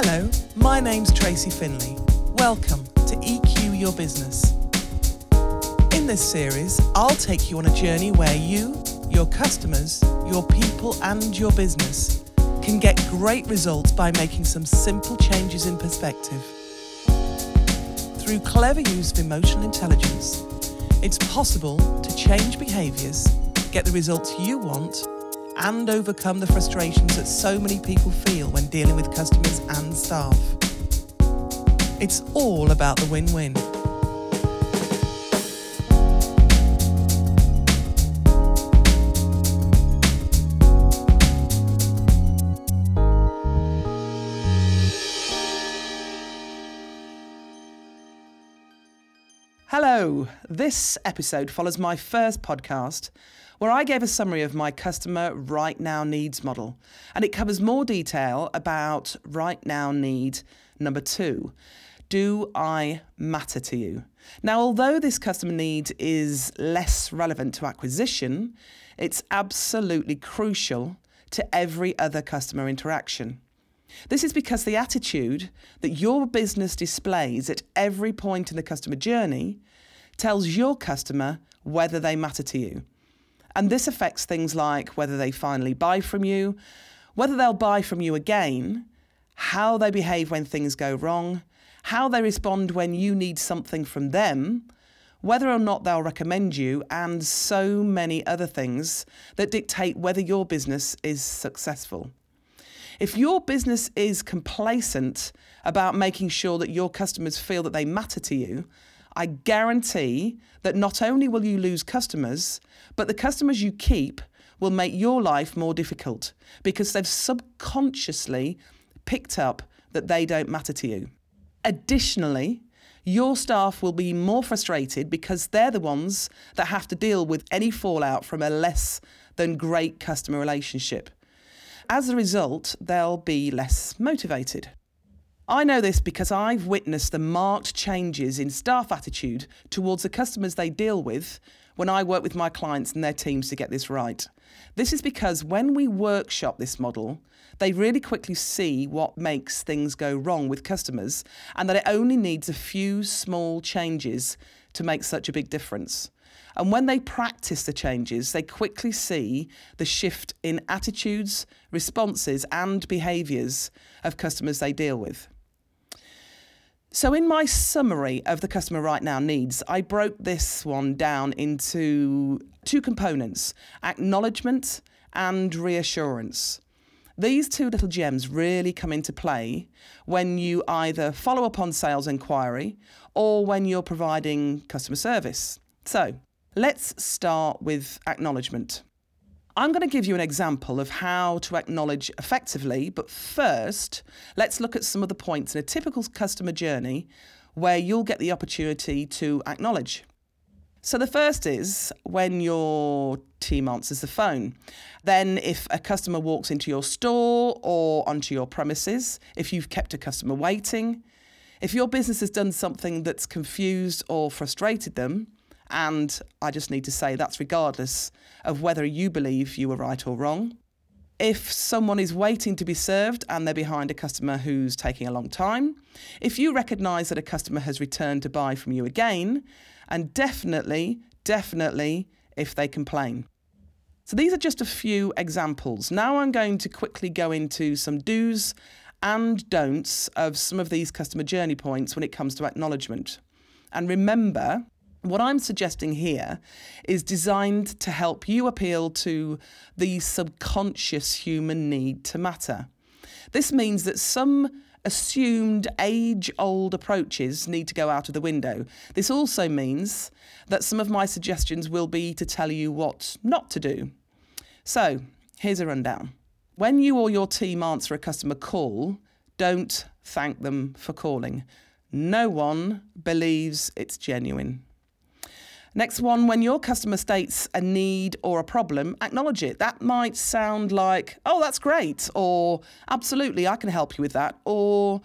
Hello, my name's Tracy Finley. Welcome to EQ Your Business. In this series, I'll take you on a journey where you, your customers, your people, and your business can get great results by making some simple changes in perspective. Through clever use of emotional intelligence, it's possible to change behaviours, get the results you want, and overcome the frustrations that so many people feel when dealing with customers and staff. It's all about the win Hello, this episode follows my first podcast where I gave a summary of my customer right now needs model, and it covers more detail about right now need number two. Do I matter to you? Now, although this customer need is less relevant to acquisition, it's absolutely crucial to every other customer interaction. This is because the attitude that your business displays at every point in the customer journey tells your customer whether they matter to you. And this affects things like whether they finally buy from you, whether they'll buy from you again, how they behave when things go wrong, how they respond when you need something from them, whether or not they'll recommend you, and so many other things that dictate whether your business is successful. If your business is complacent about making sure that your customers feel that they matter to you, I guarantee that not only will you lose customers, but the customers you keep will make your life more difficult because they've subconsciously picked up that they don't matter to you. Additionally, your staff will be more frustrated because they're the ones that have to deal with any fallout from a less than great customer relationship. As a result, they'll be less motivated. I know this because I've witnessed the marked changes in staff attitude towards the customers they deal with when I work with my clients and their teams to get this right. This is because when we workshop this model, they really quickly see what makes things go wrong with customers and that it only needs a few small changes to make such a big difference. And when they practice the changes, they quickly see the shift in attitudes, responses, and behaviours of customers they deal with. So, in my summary of the customer right now needs, I broke this one down into two components acknowledgement and reassurance. These two little gems really come into play when you either follow up on sales inquiry or when you're providing customer service. So, Let's start with acknowledgement. I'm going to give you an example of how to acknowledge effectively, but first, let's look at some of the points in a typical customer journey where you'll get the opportunity to acknowledge. So, the first is when your team answers the phone. Then, if a customer walks into your store or onto your premises, if you've kept a customer waiting, if your business has done something that's confused or frustrated them, and I just need to say that's regardless of whether you believe you were right or wrong. If someone is waiting to be served and they're behind a customer who's taking a long time, if you recognise that a customer has returned to buy from you again, and definitely, definitely if they complain. So these are just a few examples. Now I'm going to quickly go into some do's and don'ts of some of these customer journey points when it comes to acknowledgement. And remember, what I'm suggesting here is designed to help you appeal to the subconscious human need to matter. This means that some assumed age old approaches need to go out of the window. This also means that some of my suggestions will be to tell you what not to do. So, here's a rundown. When you or your team answer a customer call, don't thank them for calling. No one believes it's genuine. Next one, when your customer states a need or a problem, acknowledge it. That might sound like, oh, that's great, or absolutely, I can help you with that, or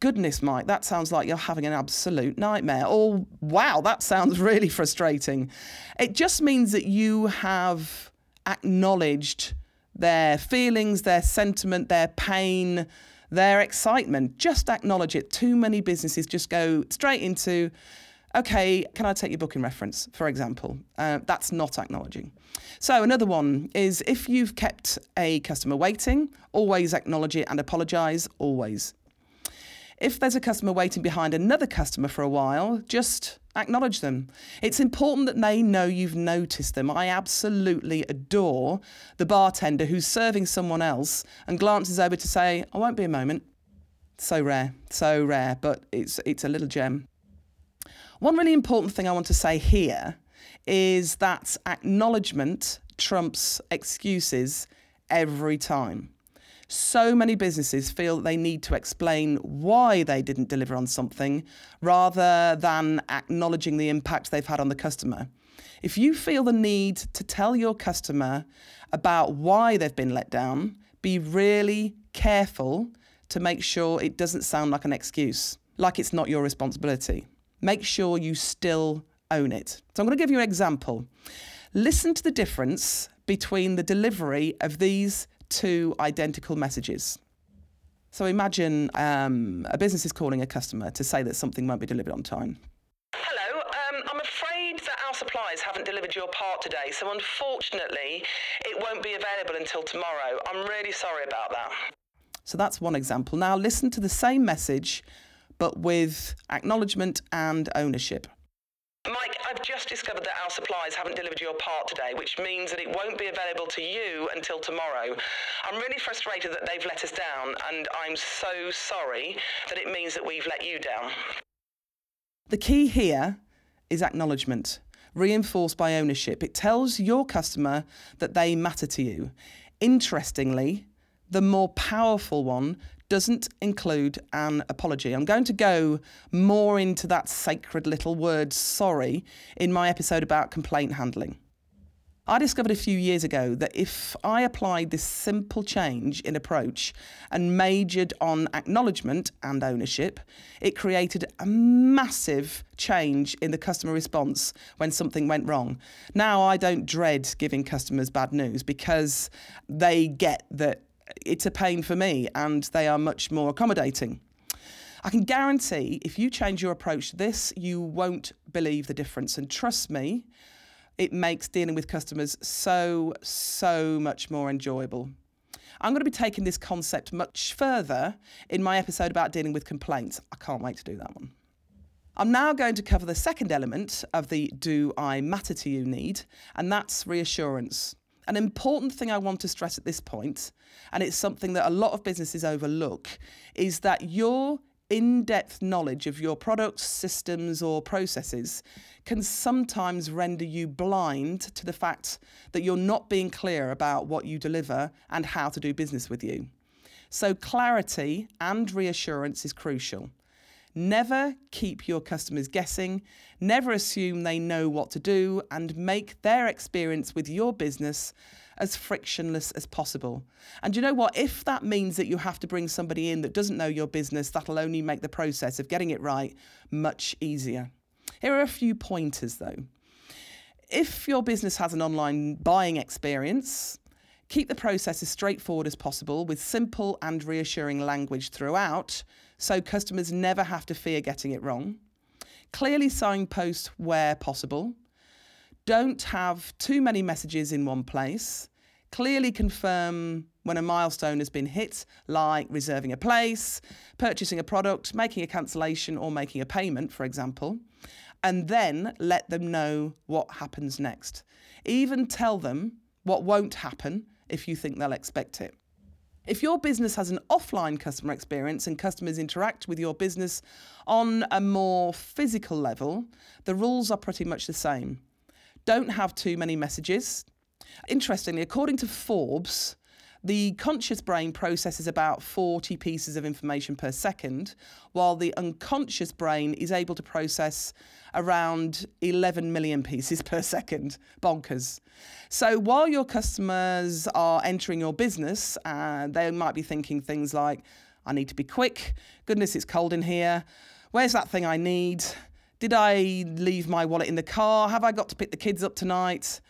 goodness, Mike, that sounds like you're having an absolute nightmare, or wow, that sounds really frustrating. It just means that you have acknowledged their feelings, their sentiment, their pain, their excitement. Just acknowledge it. Too many businesses just go straight into, okay, can I take your booking reference, for example? Uh, that's not acknowledging. So, another one is if you've kept a customer waiting, always acknowledge it and apologise, always. If there's a customer waiting behind another customer for a while, just acknowledge them. It's important that they know you've noticed them. I absolutely adore the bartender who's serving someone else and glances over to say, I won't be a moment. So rare, so rare, but it's it's a little gem. One really important thing I want to say here is that acknowledgement trumps excuses every time. So many businesses feel they need to explain why they didn't deliver on something rather than acknowledging the impact they've had on the customer. If you feel the need to tell your customer about why they've been let down, be really careful to make sure it doesn't sound like an excuse, like it's not your responsibility. Make sure you still own it. So I'm going to give you an example. Listen to the difference between the delivery of these two identical messages. So imagine um, a business is calling a customer to say that something won't be delivered on time. Hello, um, I'm afraid that our suppliers haven't delivered your part today, so unfortunately, it won't be available until tomorrow. I'm really sorry about that. So that's one example. Now listen to the same message, but with acknowledgement and ownership. Mike, I've just discovered that our suppliers haven't delivered your part today, which means that it won't be available to you until tomorrow. I'm really frustrated that they've let us down, and I'm so sorry that it means that we've let you down. The key here is acknowledgement, reinforced by ownership. It tells your customer that they matter to you. Interestingly, the more powerful one doesn't include an apology. I'm going to go more into that sacred little word sorry in my episode about complaint handling. I discovered a few years ago that if I applied this simple change in approach and majored on acknowledgement and ownership, it created a massive change in the customer response when something went wrong. Now I don't dread giving customers bad news because they get that it's a pain for me and they are much more accommodating. I can guarantee if you change your approach to this, you won't believe the difference. And trust me, it makes dealing with customers so, so much more enjoyable. I'm going to be taking this concept much further in my episode about dealing with complaints. I can't wait to do that one. I'm now going to cover the second element of the Do I Matter to You need, and that's reassurance. An important thing I want to stress at this point, and it's something that a lot of businesses overlook, is that your in depth knowledge of your products, systems, or processes can sometimes render you blind to the fact that you're not being clear about what you deliver and how to do business with you. So, clarity and reassurance is crucial. Never keep your customers guessing, never assume they know what to do, and make their experience with your business as frictionless as possible. And you know what? If that means that you have to bring somebody in that doesn't know your business, that'll only make the process of getting it right much easier. Here are a few pointers though. If your business has an online buying experience, keep the process as straightforward as possible with simple and reassuring language throughout so customers never have to fear getting it wrong. Clearly signpost where possible. Don't have too many messages in one place. Clearly confirm when a milestone has been hit, like reserving a place, purchasing a product, making a cancellation, or making a payment, for example. And then let them know what happens next. Even tell them what won't happen if you think they'll expect it. If your business has an offline customer experience and customers interact with your business on a more physical level, the rules are pretty much the same. Don't have too many messages. Interestingly, according to Forbes, the conscious brain processes about 40 pieces of information per second, while the unconscious brain is able to process around 11 million pieces per second. Bonkers. So while your customers are entering your business, uh, they might be thinking things like, I need to be quick. Goodness, it's cold in here. Where's that thing I need? Did I leave my wallet in the car? Have I got to pick the kids up tonight?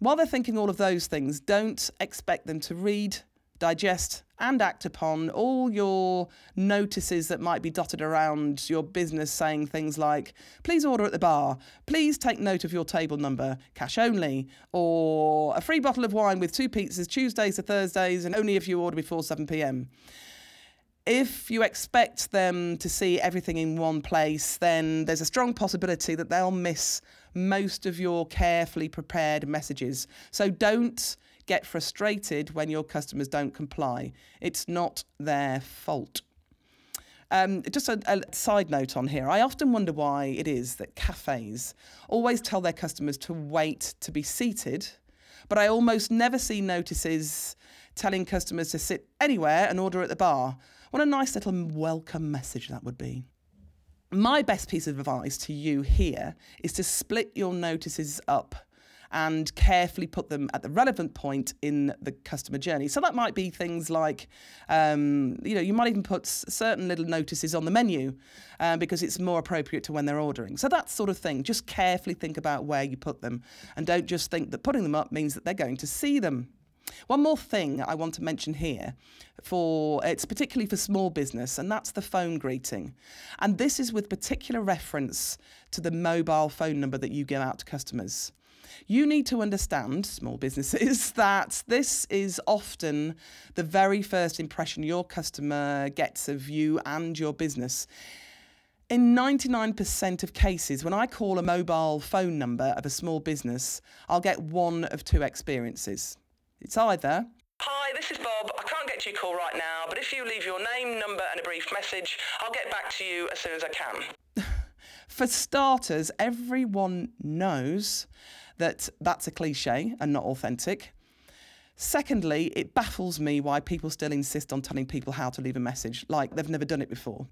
While they're thinking all of those things, don't expect them to read, digest and act upon all your notices that might be dotted around your business saying things like, please order at the bar, please take note of your table number, cash only, or a free bottle of wine with two pizzas Tuesdays to Thursdays and only if you order before 7 pm. If you expect them to see everything in one place, then there's a strong possibility that they'll miss most of your carefully prepared messages. So don't get frustrated when your customers don't comply. It's not their fault. Um, just a, a, side note on here. I often wonder why it is that cafes always tell their customers to wait to be seated, but I almost never see notices telling customers to sit anywhere and order at the bar. What a nice little welcome message that would be. My best piece of advice to you here is to split your notices up and carefully put them at the relevant point in the customer journey. So that might be things like, um, you know, you might even put certain little notices on the menu um, because it's more appropriate to when they're ordering. So that sort of thing. Just carefully think about where you put them and don't just think that putting them up means that they're going to see them. One more thing I want to mention here for it's particularly for small business and that's the phone greeting. And this is with particular reference to the mobile phone number that you give out to customers. You need to understand, small businesses, that this is often the very first impression your customer gets of you and your business. In 99% of cases, when I call a mobile phone number of a small business, I'll get one of two experiences. It's either Hi, this is Bob. I can't get to your call right now, but if you leave your name, number, and a brief message, I'll get back to you as soon as I can. For starters, everyone knows that that's a cliche and not authentic. Secondly, it baffles me why people still insist on telling people how to leave a message, like they've never done it before.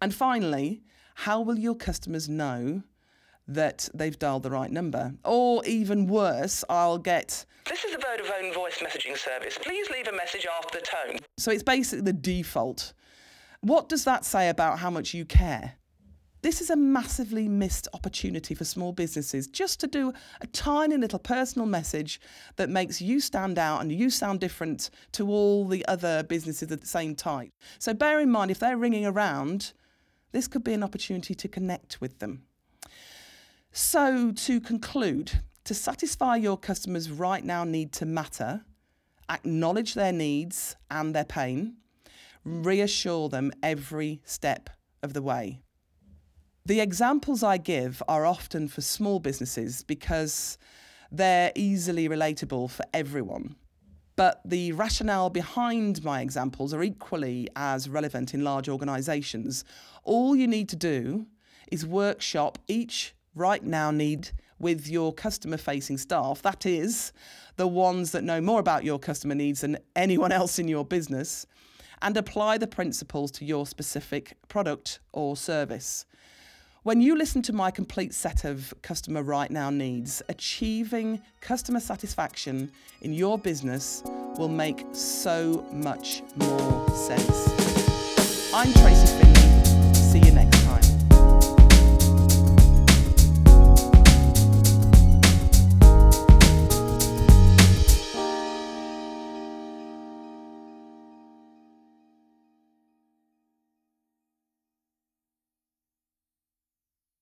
And finally, how will your customers know that they've dialed the right number? Or even worse, I'll get. This is the Vodafone voice messaging service. Please leave a message after the tone. So it's basically the default. What does that say about how much you care? This is a massively missed opportunity for small businesses just to do a tiny little personal message that makes you stand out and you sound different to all the other businesses of the same type. So bear in mind, if they're ringing around, this could be an opportunity to connect with them. So, to conclude, to satisfy your customers' right now need to matter, acknowledge their needs and their pain, reassure them every step of the way. The examples I give are often for small businesses because they're easily relatable for everyone. But the rationale behind my examples are equally as relevant in large organisations. All you need to do is workshop each right now need with your customer facing staff. That is, the ones that know more about your customer needs than anyone else in your business, and apply the principles to your specific product or service. When you listen to my complete set of customer right now needs, achieving customer satisfaction in your business will make so much more sense. I'm Tracy Finley